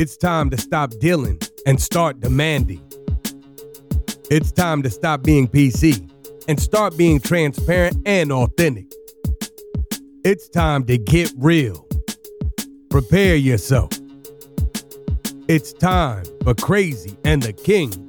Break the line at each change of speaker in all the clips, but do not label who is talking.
It's time to stop dealing and start demanding. It's time to stop being PC and start being transparent and authentic. It's time to get real. Prepare yourself. It's time for Crazy and the King.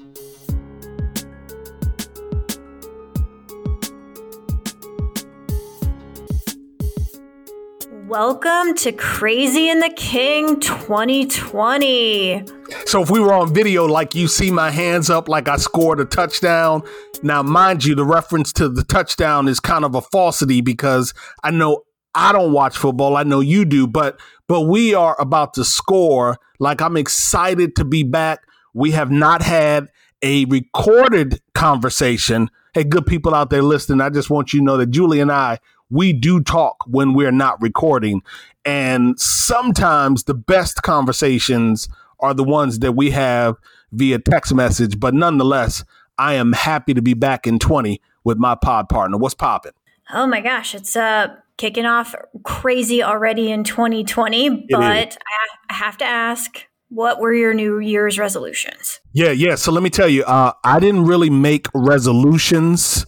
Welcome to Crazy in the King 2020.
So if we were on video, like you see my hands up, like I scored a touchdown. Now, mind you, the reference to the touchdown is kind of a falsity because I know I don't watch football. I know you do, but but we are about to score. Like I'm excited to be back. We have not had a recorded conversation. Hey, good people out there listening, I just want you to know that Julie and I, we do talk when we're not recording. And sometimes the best conversations are the ones that we have via text message. But nonetheless, I am happy to be back in 20 with my pod partner. What's popping?
Oh my gosh, it's uh kicking off crazy already in 2020, but I, have to ask, what were your New Year's resolutions?
Yeah, yeah. So let me tell you, uh, I didn't really make resolutions,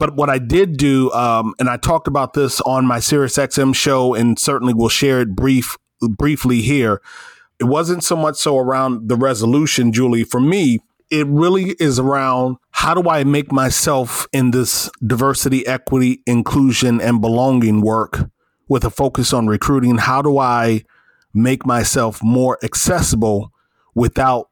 but what I did do, um, and I talked about this on my SiriusXM show, and certainly will share it brief briefly here. It wasn't so much so around the resolution, Julie. For me, it really is around how do I make myself in this diversity, equity, inclusion, and belonging work with a focus on recruiting? How do I make myself more accessible without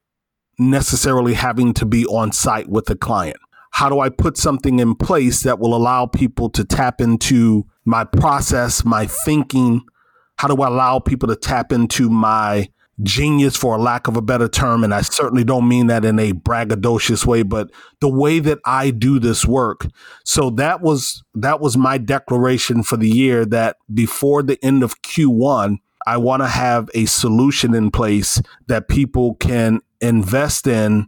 necessarily having to be on site with the client? How do I put something in place that will allow people to tap into my process, my thinking? How do I allow people to tap into my genius for a lack of a better term and I certainly don't mean that in a braggadocious way but the way that I do this work so that was that was my declaration for the year that before the end of Q1 I want to have a solution in place that people can invest in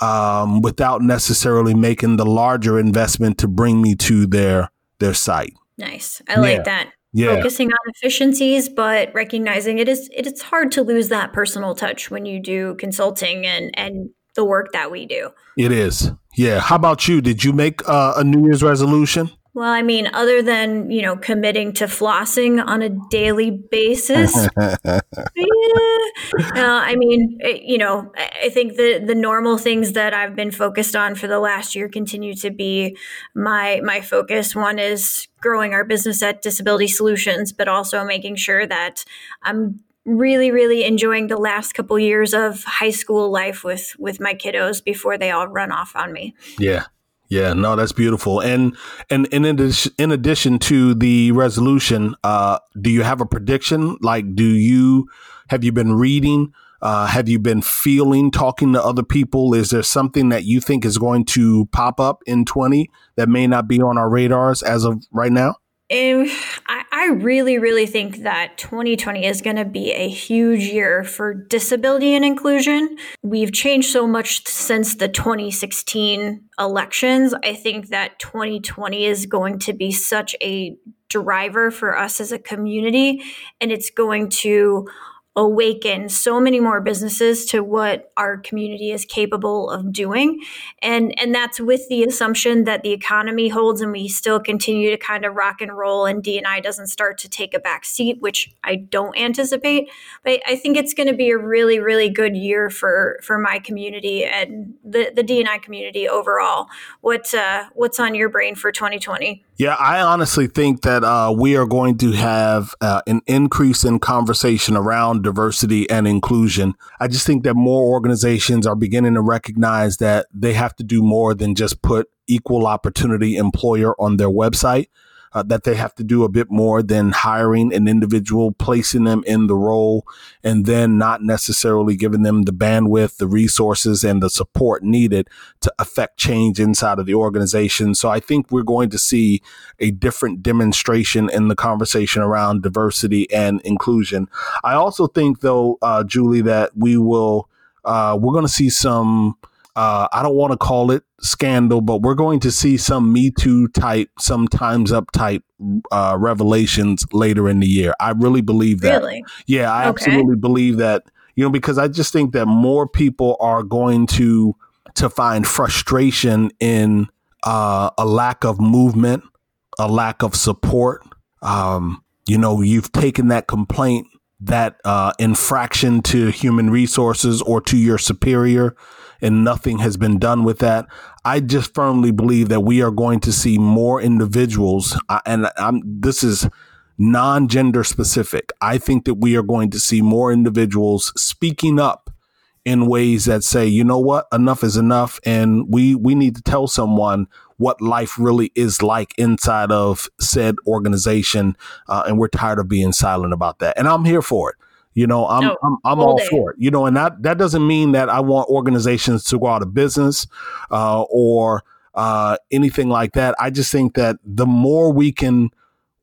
um, without necessarily making the larger investment to bring me to their their site
nice I like yeah. that yeah. focusing on efficiencies, but recognizing it is it is hard to lose that personal touch when you do consulting and and the work that we do.
It is. Yeah. How about you? Did you make uh, a New Year's resolution?
Well, I mean, other than, you know, committing to flossing on a daily basis. yeah. Uh, I mean, it, you know, I think the the normal things that I've been focused on for the last year continue to be my my focus. One is growing our business at Disability Solutions, but also making sure that I'm really really enjoying the last couple years of high school life with with my kiddos before they all run off on me.
Yeah. Yeah, no, that's beautiful. And and, and in, addition, in addition to the resolution, uh, do you have a prediction? Like, do you have you been reading? Uh, have you been feeling, talking to other people? Is there something that you think is going to pop up in 20 that may not be on our radars as of right now?
I, I really, really think that 2020 is going to be a huge year for disability and inclusion. We've changed so much since the 2016 elections. I think that 2020 is going to be such a driver for us as a community, and it's going to awaken so many more businesses to what our community is capable of doing. And and that's with the assumption that the economy holds and we still continue to kind of rock and roll and D&I doesn't start to take a back seat which I don't anticipate. But I think it's going to be a really really good year for for my community and the the D&I community overall. What uh, what's on your brain for 2020
yeah, I honestly think that uh, we are going to have uh, an increase in conversation around diversity and inclusion. I just think that more organizations are beginning to recognize that they have to do more than just put equal opportunity employer on their website uh, that they have to do a bit more than hiring an individual, placing them in the role, and then not necessarily giving them the bandwidth, the resources, and the support needed to affect change inside of the organization. So I think we're going to see a different demonstration in the conversation around diversity and inclusion. I also think, though, uh, Julie, that we will, uh, we're going to see some uh, I don't want to call it scandal, but we're going to see some Me Too type, some Times Up type uh, revelations later in the year. I really believe that.
Really?
Yeah, I okay. absolutely believe that you know, because I just think that more people are going to to find frustration in uh, a lack of movement, a lack of support. Um, you know, you've taken that complaint, that uh, infraction to human resources or to your superior, and nothing has been done with that. I just firmly believe that we are going to see more individuals, uh, and I'm, this is non gender specific. I think that we are going to see more individuals speaking up in ways that say, you know what, enough is enough, and we we need to tell someone what life really is like inside of said organization, uh, and we're tired of being silent about that. And I'm here for it. You know, I'm no, I'm, I'm all day. for it. You know, and that that doesn't mean that I want organizations to go out of business uh, or uh, anything like that. I just think that the more we can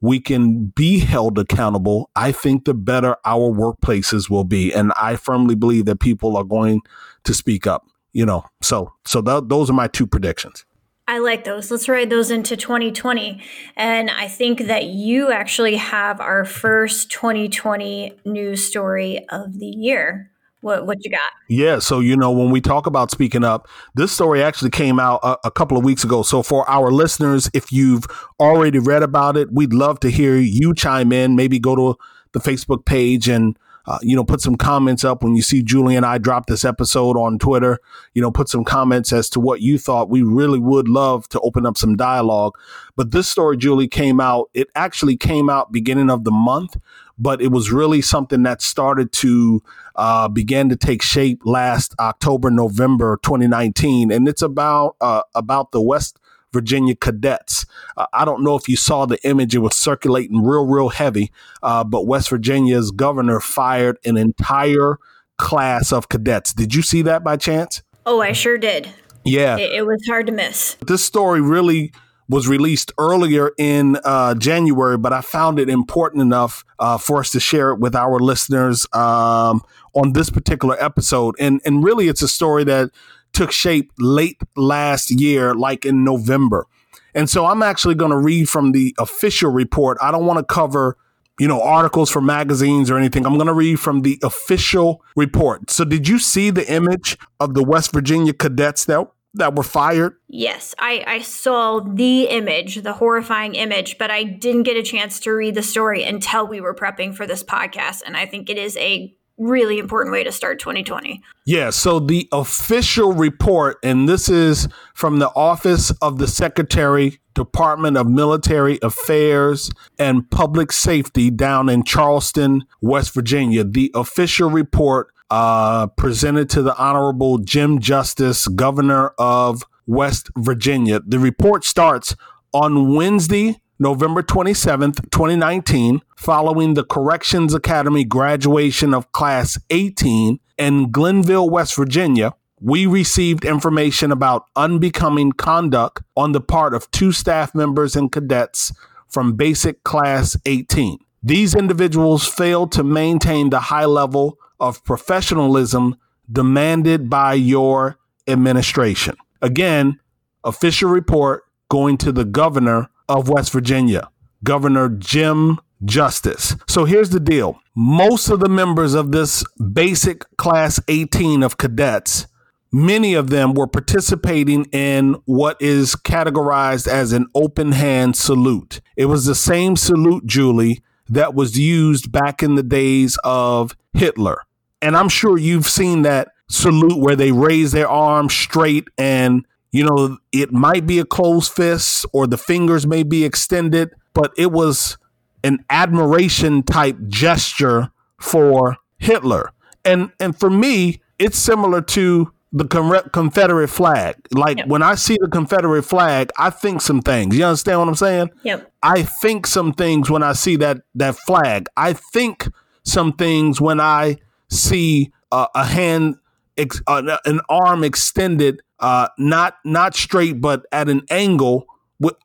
we can be held accountable, I think the better our workplaces will be. And I firmly believe that people are going to speak up, you know. So, so th- those are my two predictions.
I like those. Let's ride those into 2020. And I think that you actually have our first 2020 news story of the year. What what you got?
Yeah, so you know when we talk about speaking up, this story actually came out a, a, couple of weeks ago. So for our listeners, if you've already read about it, we'd love to hear you chime in. Maybe go to the Facebook page and uh, you know, put some comments up when you see Julie and I drop this episode on Twitter. You know, put some comments as to what you thought. We really would love to open up some dialogue. But this story, Julie, came out. It actually came out beginning of the month, but it was really something that started to uh, begin to take shape last October, November 2019, and it's about uh, about the West Virginia cadets. Uh, I don't know if you saw the image, it was circulating real, real heavy, uh, but West Virginia's governor fired an entire class of cadets. Did you see that by chance?
Oh, I sure did.
Yeah.
It, it was hard to miss.
This story really was released earlier in uh, January, but I found it important enough uh, for us to share it with our listeners um, on this particular episode. And and really, it's a story that took shape late last year, like in November. And so I'm actually going to read from the official report. I don't want to cover, you know, articles from magazines or anything. I'm going to read from the official report. So did you see the image of the West Virginia cadets that that were fired?
Yes, I, I saw the image, the horrifying image, but I didn't get a chance to read the story until we were prepping for this podcast. And I think it is a really important way to start 2020.
Yeah. So the official report, and this is from the Office of the Secretary, Department of Military Affairs and Public Safety down in Charleston, West Virginia. The official report uh, presented to the Honorable Jim Justice, Governor of West Virginia. The report starts on Wednesday, November 27th, 2019, following the Corrections Academy graduation of Class 18 in Glenville, West Virginia, we received information about unbecoming conduct on the part of two staff members and cadets from Basic Class 18. These individuals failed to maintain the high level of professionalism demanded by your administration. Again, official report going to the governor of West Virginia, Governor Jim Justice. So here's the deal most of the members of this basic class 18 of cadets, many of them were participating in what is categorized as an open hand salute. It was the same salute, Julie, that was used back in the days of Hitler. And I'm sure you've seen that salute where they raise their arms straight and you know, it might be a closed fist or the fingers may be extended, but it was an admiration type gesture for Hitler. And and for me, it's similar to the Confederate flag. Like yep. when I see the Confederate flag, I think some things. You understand what I'm saying?
Yep.
I think some things when I see that that flag. I think some things when I see uh, a hand, ex- uh, an arm extended uh, not not straight, but at an angle.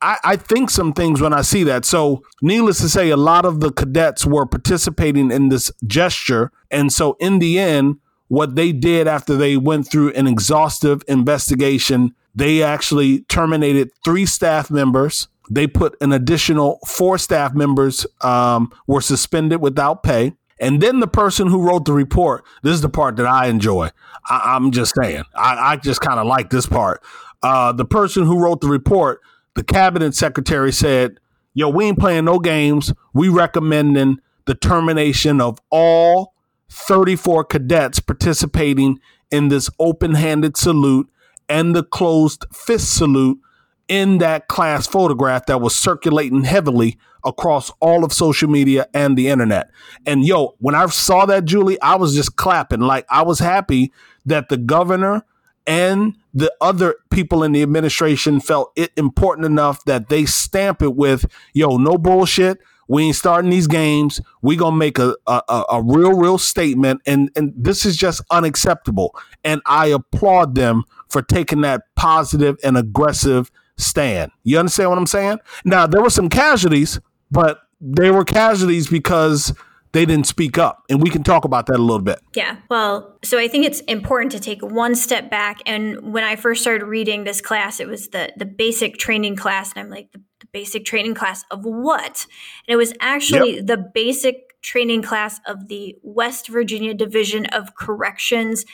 I, I think some things when I see that. So, needless to say, a lot of the cadets were participating in this gesture, and so in the end, what they did after they went through an exhaustive investigation, they actually terminated three staff members. They put an additional four staff members um, were suspended without pay. And then the person who wrote the report, this is the part that I enjoy. I, am just saying, I, I just kind of like this part. Uh, the person who wrote the report, the cabinet secretary said, Yo, we ain't playing no games. We recommending the termination of all 34 cadets participating in this open handed salute and the closed fist salute in that class photograph that was circulating heavily across all of social media and the internet. And yo, when I saw that, Julie, I was just clapping. Like I was happy that the governor and the other people in the administration felt it important enough that they stamp it with, yo, no bullshit. We ain't starting these games. We gonna make a, a, a real, real statement, and and this is just unacceptable. And I applaud them for taking that positive and aggressive stand. You understand what I'm saying? Now there were some casualties, but they were casualties because they didn't speak up. And we can talk about that a little bit.
Yeah. Well, so I think it's important to take one step back. And when I first started reading this class, it was the the basic training class. And I'm like, the, the basic training class of what? And it was actually yep. the basic training class of the West Virginia Division of Corrections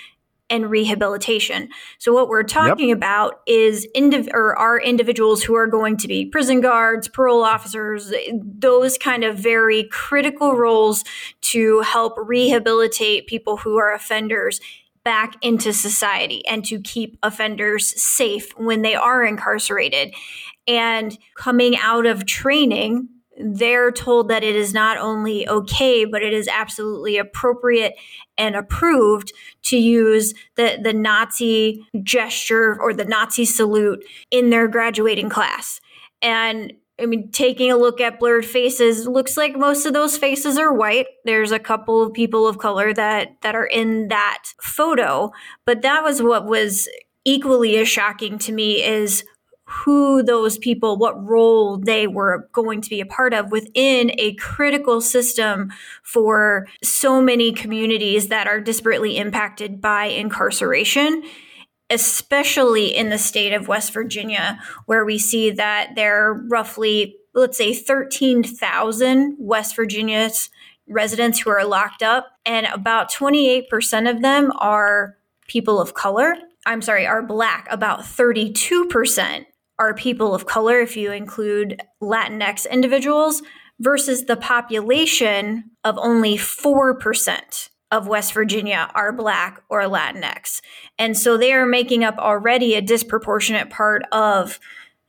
and rehabilitation. So what we're talking yep. about is indiv- or are individuals who are going to be prison guards, parole officers, eh, those kind of very critical roles to help rehabilitate people who are offenders back into society and to keep offenders safe when they are incarcerated. And coming out of training, they're told that it is not only okay, but it is absolutely appropriate and approved to use the, the Nazi gesture or the Nazi salute in their graduating class. And I mean, taking a look at blurred faces, looks like most of those faces are white. There's a couple of people of color that that are in that photo, but that was what was equally as shocking to me is who those people, what role they were going to be a part of within a critical system for so many communities that are disparately impacted by incarceration especially in the state of West Virginia, where we see that there are roughly, let's say, 13,000 West Virginia's residents who are locked up, and about 28% of them are people of color. I'm sorry, are black. About 32% are people of color, if you include Latinx individuals, versus the population of only 4% of West Virginia are Black or Latinx. And so they are making up already a disproportionate part of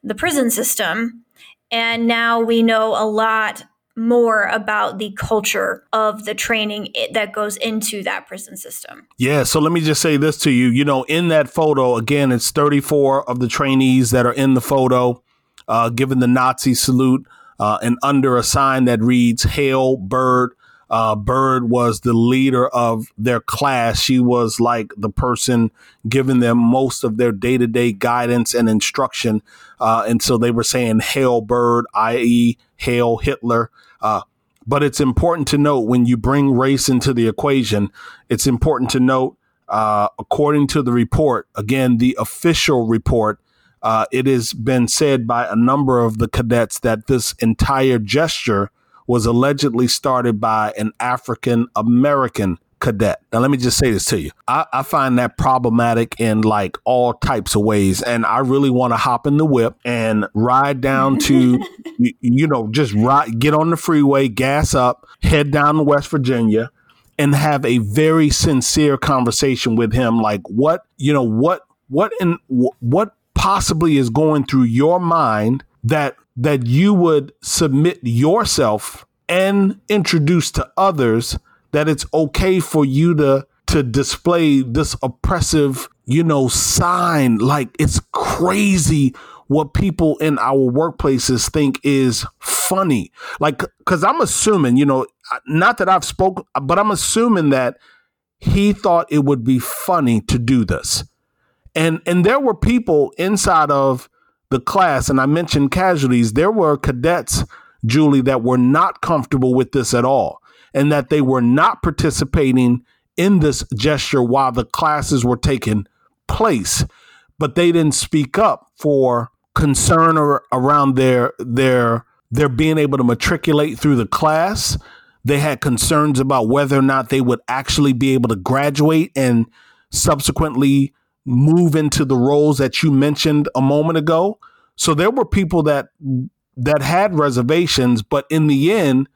the prison system. And now we know a lot more about the culture of the training that goes into that prison system.
Yeah, so let me just say this to you. You know, in that photo, again, it's 34 of the trainees that are in the photo, uh, given the Nazi salute, uh, and under a sign that reads Hail Byrd. Uh, Byrd was the leader of their class. She was like the person giving them most of their day to day guidance and instruction. Uh, and so they were saying Hail Byrd, i.e., Hail Hitler. Uh, but it's important to note when you bring race into the equation, it's important to note, uh, according to the report, again, the official report, uh, it has been said by a number of the cadets that this entire gesture was allegedly started by an African American cadet. Now, let me just say this to you. I, I, find that problematic in like all types of ways. And I really want to hop in the whip and ride down to, you, you, know, just ride, get on the freeway, gas up, head down to West Virginia and have a very sincere conversation with him. Like, what, you know, what, what, in, what possibly is going through your mind that that you would submit yourself and introduce to others that it's okay for you to to display this oppressive, you know, sign. Like it's crazy what people in our workplaces think is funny. Like, cause I'm assuming, you know, not that I've spoken, but I'm assuming that he thought it would be funny to do this. And and there were people inside of the class, and I mentioned casualties, there were cadets, Julie, that were not comfortable with this at all, and that they were not participating in this gesture while the classes were taking place, but they didn't speak up for concern or, around their their their being able to matriculate through the class. They had concerns about whether or not they would actually be able to graduate and subsequently move into the roles that you mentioned a moment ago. So there were people that that had reservations, but in the end,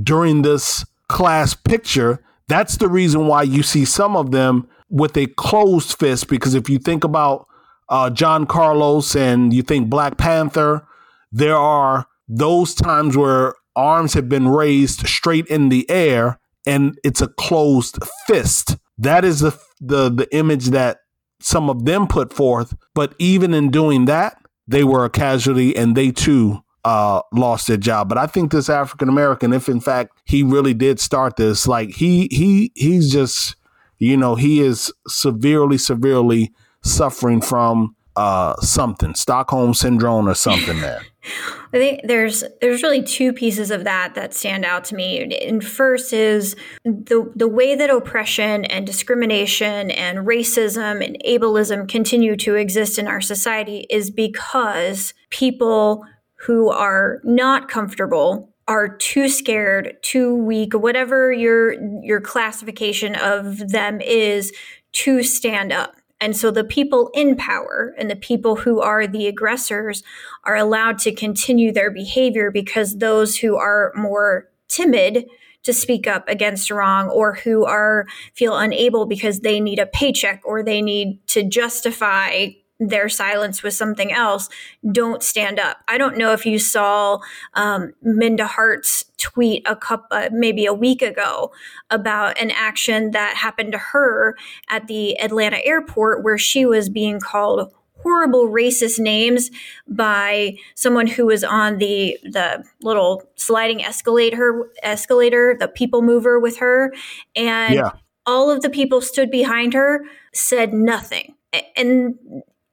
during this class picture, that's the reason why you see some of them with a closed fist. Because if you think about uh, John Carlos and you think Black Panther, there are those times where arms have been raised straight in the air and it's a closed fist. That is the the the image that some of them put forth. But even in doing that, they were a casualty and they too uh, lost their job. But I think this African American, if in fact he really did start this, like he he he's just you know he is severely severely suffering from uh, something, Stockholm syndrome or something there.
I think there's there's really two pieces of that that stand out to me. And first is the the way that oppression and discrimination and racism and ableism continue to exist in our society is because people who are not comfortable are too scared, too weak, whatever your your classification of them is to stand up. And so the people in power and the people who are the aggressors are allowed to continue their behavior because those who are more timid to speak up against wrong or who are feel unable because they need a paycheck or they need to justify their silence with something else don't stand up. I don't know if you saw um, Minda Harts' tweet a couple uh, maybe a week ago about an action that happened to her at the atlanta airport where she was being called horrible racist names by someone who was on the the little sliding escalator escalator the people mover with her and yeah. all of the people stood behind her said nothing and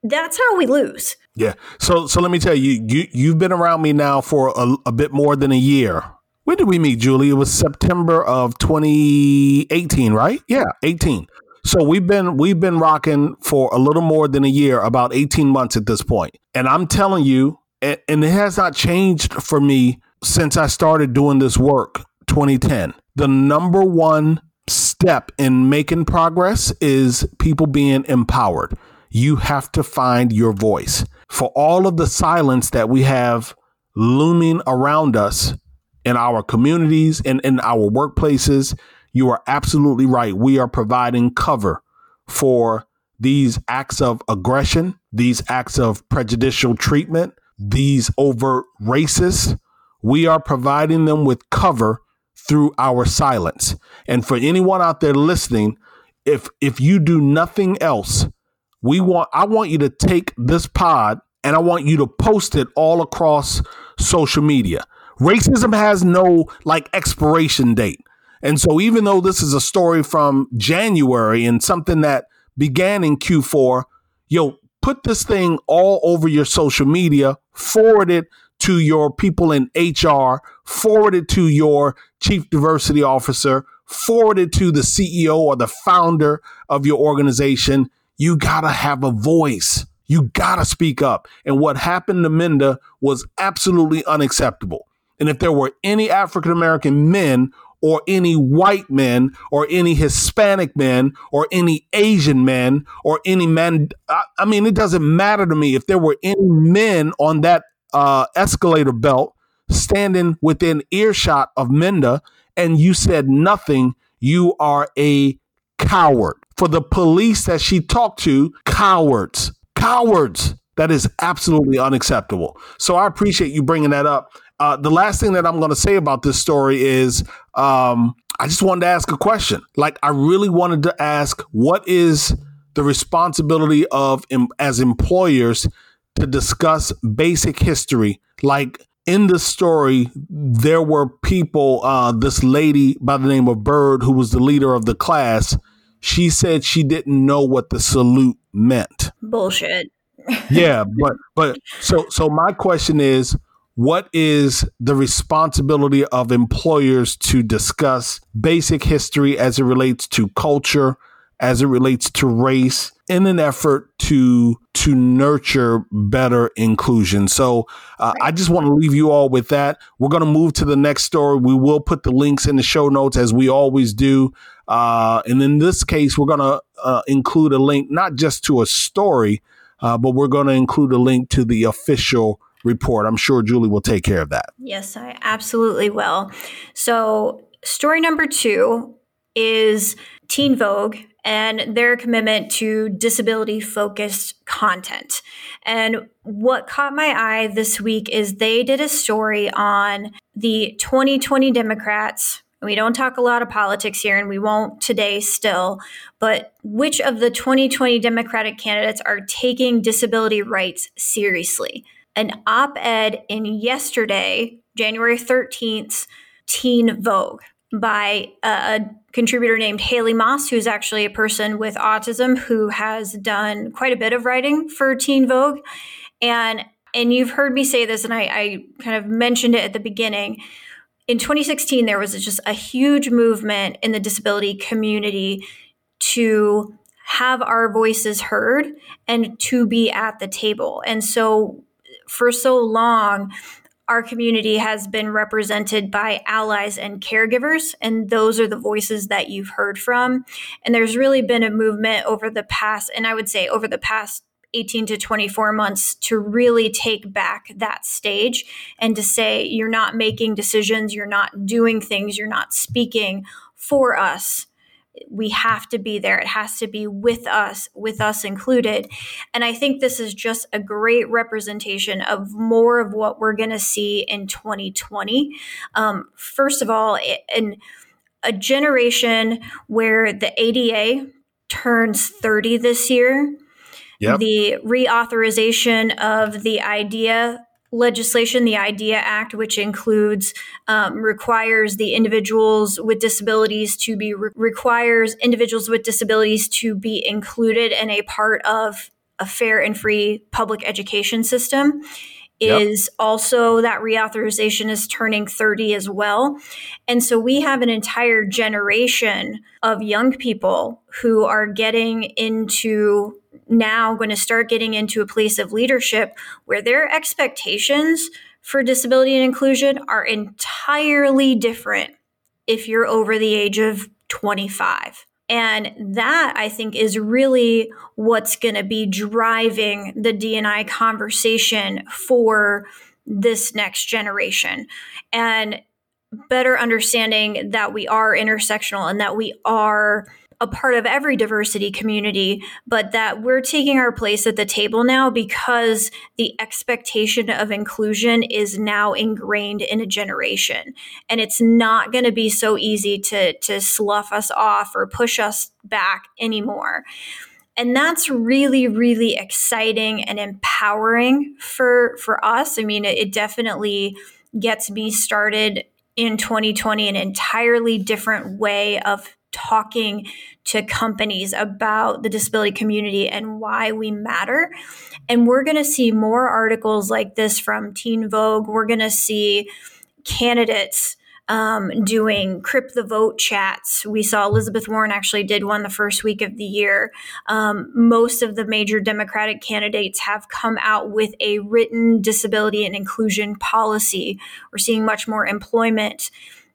that's how we lose.
Yeah. So so let me tell you, you you've been around me now for a, a bit more than a year. When did we meet, Julie? It was September of 2018, right? Yeah, 18. So we've been we've been rocking for a little more than a year, about 18 months at this point. And I'm telling you, and, it has not changed for me since I started doing this work 2010. The number one step in making progress is people being empowered you have to find your voice. For all of the silence that we have looming around us in our communities and in our workplaces, you are absolutely right. We are providing cover for these acts of aggression, these acts of prejudicial treatment, these overt racists. We are providing them with cover through our silence. And for anyone out there listening, if if you do nothing else we want I want you to take this pod and I want you to post it all across social media. Racism has no like expiration date. And so even though this is a story from January and something that began in Q4, yo, put this thing all over your social media, forward it to your people in HR, forward it to your chief diversity officer, forward it to the CEO or the founder of your organization you gotta have a voice. You gotta speak up. And what happened to Minda was absolutely unacceptable. And if there were any African American men or any white men or any Hispanic men or any Asian men or any men, I, I mean, it doesn't matter to me if there were any men on that uh, escalator belt standing within earshot of Minda and you said nothing, you are a coward for the police that she talked to cowards. Cowards. That is absolutely unacceptable. So I appreciate you bringing that up. Uh, the last thing that I'm going to say about this story is um, I just wanted to ask a question. Like, I really wanted to ask what is the responsibility of as employers to discuss basic history? Like, in the story, there were people, uh, this lady by the name of Byrd, who was the leader of the class, she said she didn't know what the salute meant.
Bullshit.
yeah, but but so so my question is what is the responsibility of employers to discuss basic history as it relates to culture, as it relates to race in an effort to to nurture better inclusion. So uh, I just want to leave you all with that. We're going to move to the next story. We will put the links in the show notes as we always do. Uh, and in this case, we're going to uh, include a link not just to a story, uh, but we're going to include a link to the official report. I'm sure Julie will take care of that.
Yes, I absolutely will. So, story number two is Teen Vogue and their commitment to disability focused content. And what caught my eye this week is they did a story on the 2020 Democrats. We don't talk a lot of politics here, and we won't today still, but which of the 2020 Democratic candidates are taking disability rights seriously? An op ed in yesterday, January 13th, Teen Vogue by a, contributor named Haley Moss, who's actually a person with autism who has done quite a bit of writing for Teen Vogue. And and you've heard me say this, and I, I kind of mentioned it at the beginning. In 2016, there was just a huge movement in the disability community to have our voices heard and to be at the table. And so, for so long, our community has been represented by allies and caregivers, and those are the voices that you've heard from. And there's really been a movement over the past, and I would say over the past 18 to 24 months to really take back that stage and to say, you're not making decisions, you're not doing things, you're not speaking for us we have to be there. It has to be with us, with us included. And I think this is just a great representation of more of what we're going to see in 2020. Um, first of all, in a generation where the ADA turns 30 this year, yep. the reauthorization of the IDEA legislation, the IDEA Act, which includes um, requires the individuals with disabilities to be re- requires individuals with disabilities to be included in a part of a fair and free public education system. Is also that reauthorization is turning 30 as well. And so we have an entire generation of young people who are getting into now going to start getting into a place of leadership where their expectations for disability and inclusion are entirely different if you're over the age of 25. And that I think is really what's going to be driving the DNI conversation for this next generation. And better understanding that we are intersectional and that we are a part of every diversity community, but that we're taking our place at the table now because the expectation of inclusion is now ingrained in a generation. And it's not going to be so easy to, to slough us off or push us back anymore. And that's really, really exciting and empowering for, for us. I mean, it, it definitely gets me started in 2020 an entirely different way of talking to companies about the disability community and why we matter. And we're going to see more articles like this from Teen Vogue. We're going to see candidates um, doing Crip the Vote chats. We saw Elizabeth Warren actually did one the first week of the year. Um, most of the major Democratic candidates have come out with a written disability and inclusion policy. We're seeing much more employment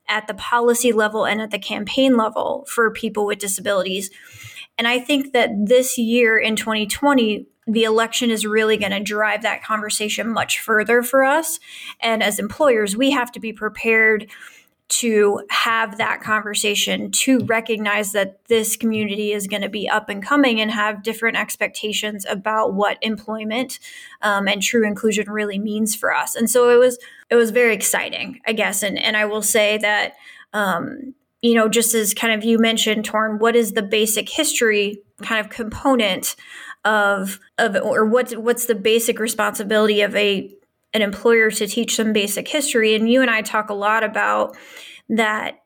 at the policy level and at the campaign level for people with disabilities. And I think that this year in 2020, the election is really going to drive that conversation much further for us. And as employers, we have to be prepared to have that conversation to recognize that this community is going to be up and coming and have different expectations about what employment um, and true inclusion really means for us. And so it was it was very exciting i guess. And and i will say that um, you know just as kind of you mentioned Torin what is the basic history kind of component of of or what's what's the basic responsibility of a an employer to teach them basic history. And you and I talk a lot about that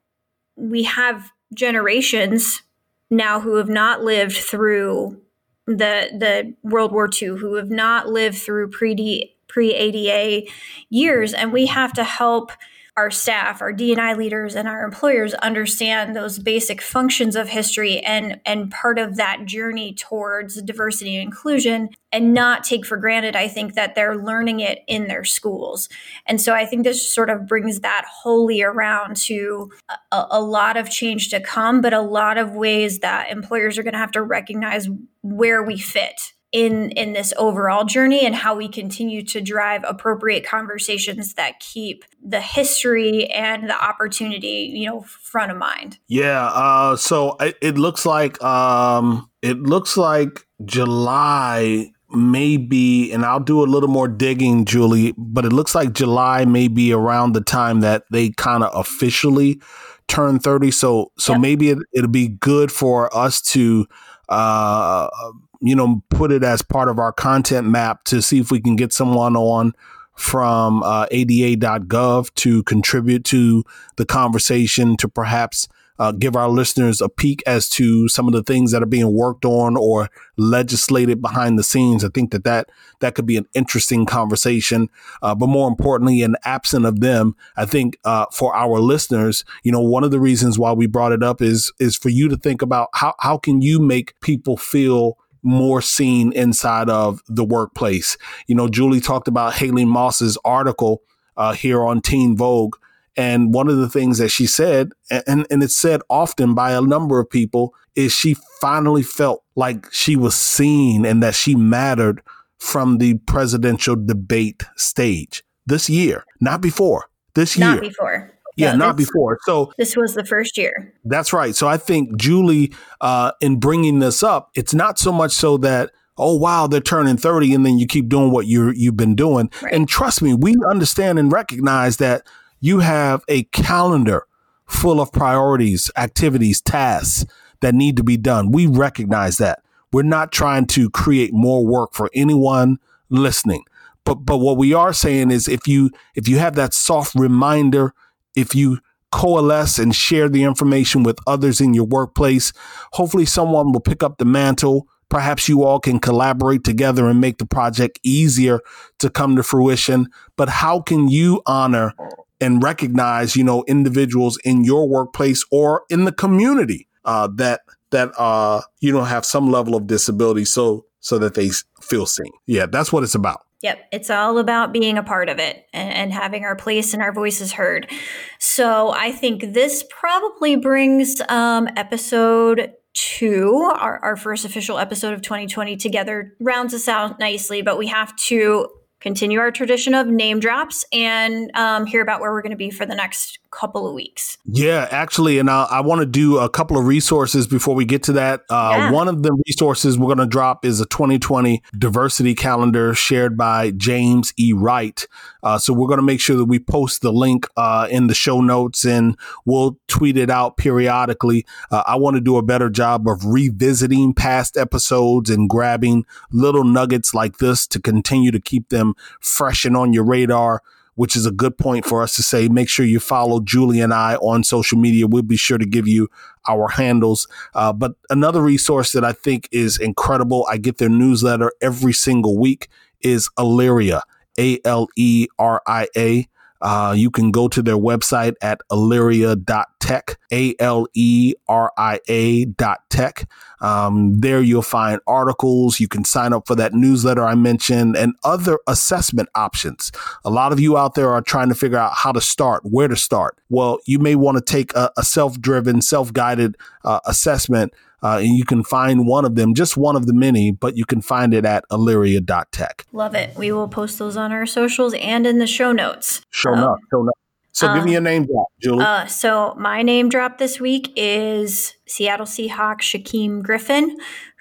we have generations now who have not lived through the the World War II, who have not lived through pre pre ADA years, and we have to help our staff, our D&I leaders and our employers understand those basic functions of history and and part of that journey towards diversity and inclusion and not take for granted I think that they're learning it in their schools. And so I think this sort of brings that wholly around to a, a lot of change to come, but a lot of ways that employers are going to have to recognize where we fit in in this overall journey and how we continue to drive appropriate conversations that keep the history and the opportunity you know front of mind
yeah uh, so it, it, looks like um, it looks like july may be and i'll do a little more digging julie but it looks like july may be around the time that they kind of officially turn 30 so so yep. maybe it, it'll be good for us to uh, you know, put it as part of our content map to see if we can get someone on from uh, ada.gov to contribute to the conversation to perhaps uh, give our listeners a peek as to some of the things that are being worked on or legislated behind the scenes. I think that that, that could be an interesting conversation. Uh, but more importantly, and absent of them, I think uh, for our listeners, you know, one of the reasons why we brought it up is is for you to think about how how can you make people feel more seen inside of the workplace. You know, Julie talked about Haley Moss's article uh, here on Teen Vogue. And one of the things that she said, and, and it's said often by a number of people, is she finally felt like she was seen and that she mattered from the presidential debate stage this year, not before. This year.
Not before.
Yeah, not before. So
this was the first year.
That's right. So I think Julie, uh, in bringing this up, it's not so much so that oh wow they're turning 30 and then you keep doing what you you've been doing right. and trust me we understand and recognize that you have a calendar full of priorities activities tasks that need to be done we recognize that we're not trying to create more work for anyone listening but but what we are saying is if you if you have that soft reminder if you coalesce and share the information with others in your workplace, hopefully someone will pick up the mantle. Perhaps you all can collaborate together and make the project easier to come to fruition. But how can you honor and recognize, you know, individuals in your workplace or in the community uh, that that uh, you know have some level of disability, so so that they feel seen? Yeah, that's what it's about.
Yep, it's all about being a part of it and, and, having our place and our voices heard. So I think this probably brings um, episode two, our, our first official episode of 2020 together, rounds us out nicely, but we have to continue our tradition of name drops and um, hear about where we're going to be for the next couple of weeks.
Yeah, actually, and I, I want to do a couple of resources before we get to that. Uh, yeah. One of the resources we're going to drop is a 2020 diversity calendar shared by James E. Wright. Uh, so we're going to make sure that we post the link uh, in the show notes and we'll tweet it out periodically. Uh, I want to do a better job of revisiting past episodes and grabbing little nuggets like this to continue to keep them fresh and on your radar which is a good point for us to say make sure you follow Julie and I on social media. We'll be sure to give you our handles. Uh, but another resource that I think is incredible, I get their newsletter every single week, is Aleria, A L E R I A. Uh, you can go to their website at aleria.tech, A L E R I A dot tech. Um, there you'll find articles. You can sign up for that newsletter I mentioned and other assessment options. A lot of you out there are trying to figure out how to start, where to start. Well, you may want to take a, a self driven, self guided uh, assessment uh, and you can find one of them, just one of the many, but you can find it at aleria.tech.
Love it. We will post those on our socials and in the show notes.
Show um, up, show up. So um, give me a um, name drop, Julie.
Uh, so my name drop this week is Seattle Seahawks Shaquem Griffin,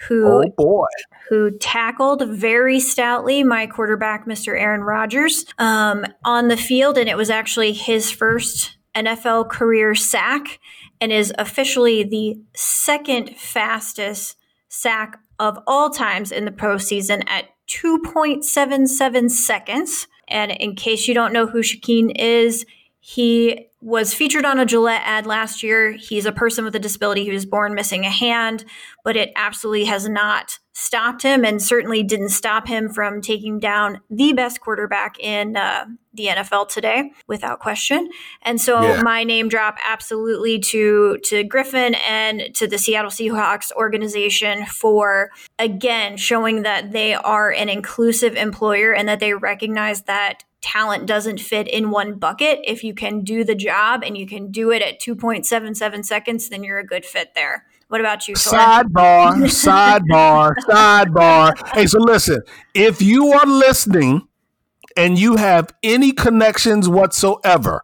who
oh boy.
who tackled very stoutly my quarterback, Mr. Aaron Rodgers, um, on the field, and it was actually his first NFL career sack and is officially the second fastest sack of all times in the postseason at 2.77 seconds. And in case you don't know who Shaquem is, He was featured on a Gillette ad last year. He's a person with a disability. He was born missing a hand, but it absolutely has not stopped him and certainly didn't stop him from taking down the best quarterback in uh, the NFL today, without question. And so yeah. my name drop absolutely to to Griffin and to the Seattle Seahawks organization for again showing that they are an inclusive employer and that they recognize that talent doesn't fit in one bucket. If you can do the job and you can do it at 2.77 seconds, then you're a good fit there. What about you?
Sidebar, sidebar, sidebar. Hey, so listen, if you are listening and you have any connections whatsoever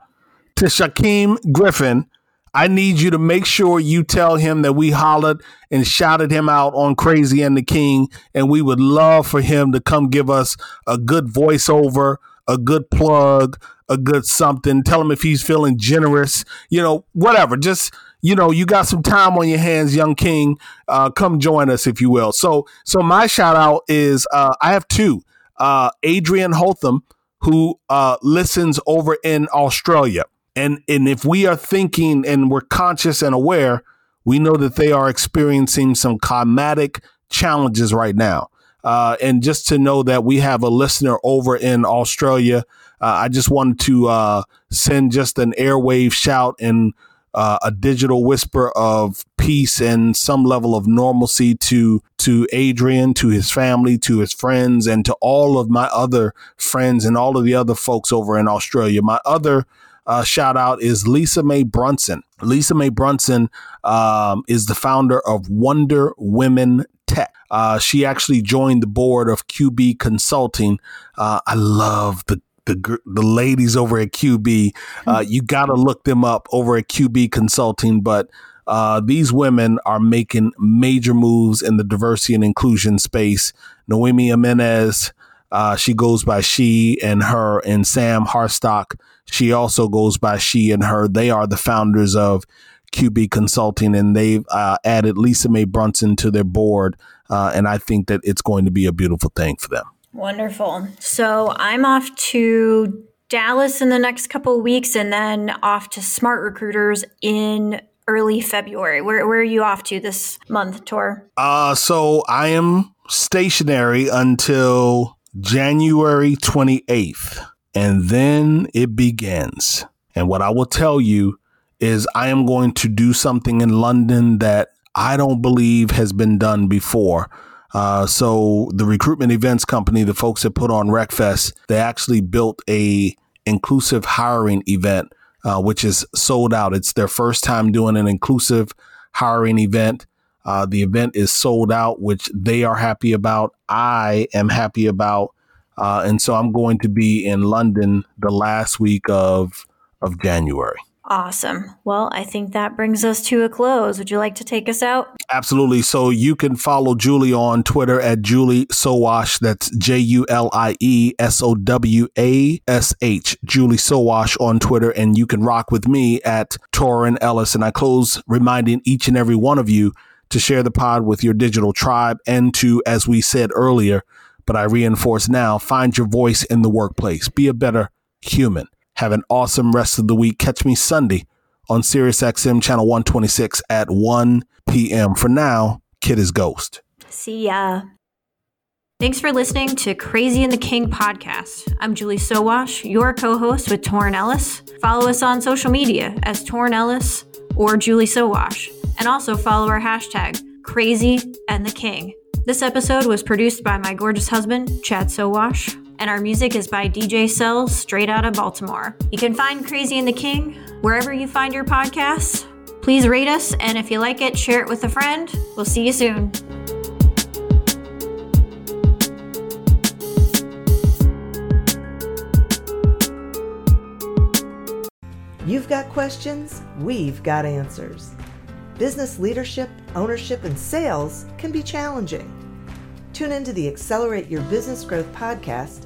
to Shaquem Griffin, I need you to make sure you tell him that we hollered and shouted him out on Crazy and the King, and we would love for him to come give us a good voiceover a good plug, a good something. Tell him if he's feeling generous, you know, whatever. Just you know, you got some time on your hands, young king. Uh, come join us if you will. So, so my shout out is uh, I have two. Uh, Adrian Hotham, who uh, listens over in Australia, and and if we are thinking and we're conscious and aware, we know that they are experiencing some climatic challenges right now. Uh, and just to know that we have a listener over in Australia, uh, I just wanted to send just an airwave shout and uh, a digital whisper of peace and some level of normalcy to to Adrian, to his family, to his friends, and to all of my other friends and all of the other folks over in Australia. My other uh, shout out is Lisa Mae Brunson. Lisa Mae Brunson um, is the founder of Wonder Women Tech. Uh, she actually joined the board of QB Consulting. Uh, I love the the the ladies over at QB. Uh, you got to look them up over at QB Consulting. But uh, these women are making major moves in the diversity and inclusion space. Noemi Jimenez, uh, she goes by she and her, and Sam Harstock, she also goes by she and her. They are the founders of QB Consulting, and they've uh, added Lisa Mae Brunson to their board. Uh, and I think that it's going to be a beautiful thing for them.
Wonderful. So I'm off to Dallas in the next couple weeks and then off to SmartRecruiters in early February. Where, where are you off to this month, Tor?
Uh, so I am stationary until January 28th, and then it begins. And what I will tell you is I am going to do something in London that I don't believe has been done before. Uh, so the recruitment events company, the folks that put on RecFest, they actually built a inclusive hiring event, uh, which is sold out. It's their first time doing an inclusive hiring event. Uh, the event is sold out, which they are happy about. I am happy about. Uh, and so I'm going to be in London the last week of of January.
Awesome. Well, I think that brings us to a close. Would you like to take us out?
Absolutely. So you can follow Julie on Twitter at Julie Sowash. That's J U L I E S O W A S H. Julie Sowash on Twitter. And you can rock with me at Torin Ellis. And I close reminding each and every one of you to share the pod with your digital tribe and to, as we said earlier, but I reinforce now, find your voice in the workplace. Be a better human. Have an awesome rest of the week. Catch me Sunday on SiriusXM channel 126 at 1 p.m. For now, Kid is Ghost.
See ya. Thanks for listening to Crazy and the King podcast. I'm Julie Sowash, your co host with Torin Ellis. Follow us on social media as Torin Ellis or Julie Sowash, and also follow our hashtag Crazy and the King. This episode was produced by my gorgeous husband, Chad Sowash and our music is by DJ Cellz, straight out of Baltimore. You can find Crazy and the King wherever you find your podcasts. Please rate us, and if you like it, share it with a friend. We'll see you soon.
You've got questions, we've got answers. Business leadership, ownership, and sales can be challenging. Tune into the Accelerate Your Business Growth podcast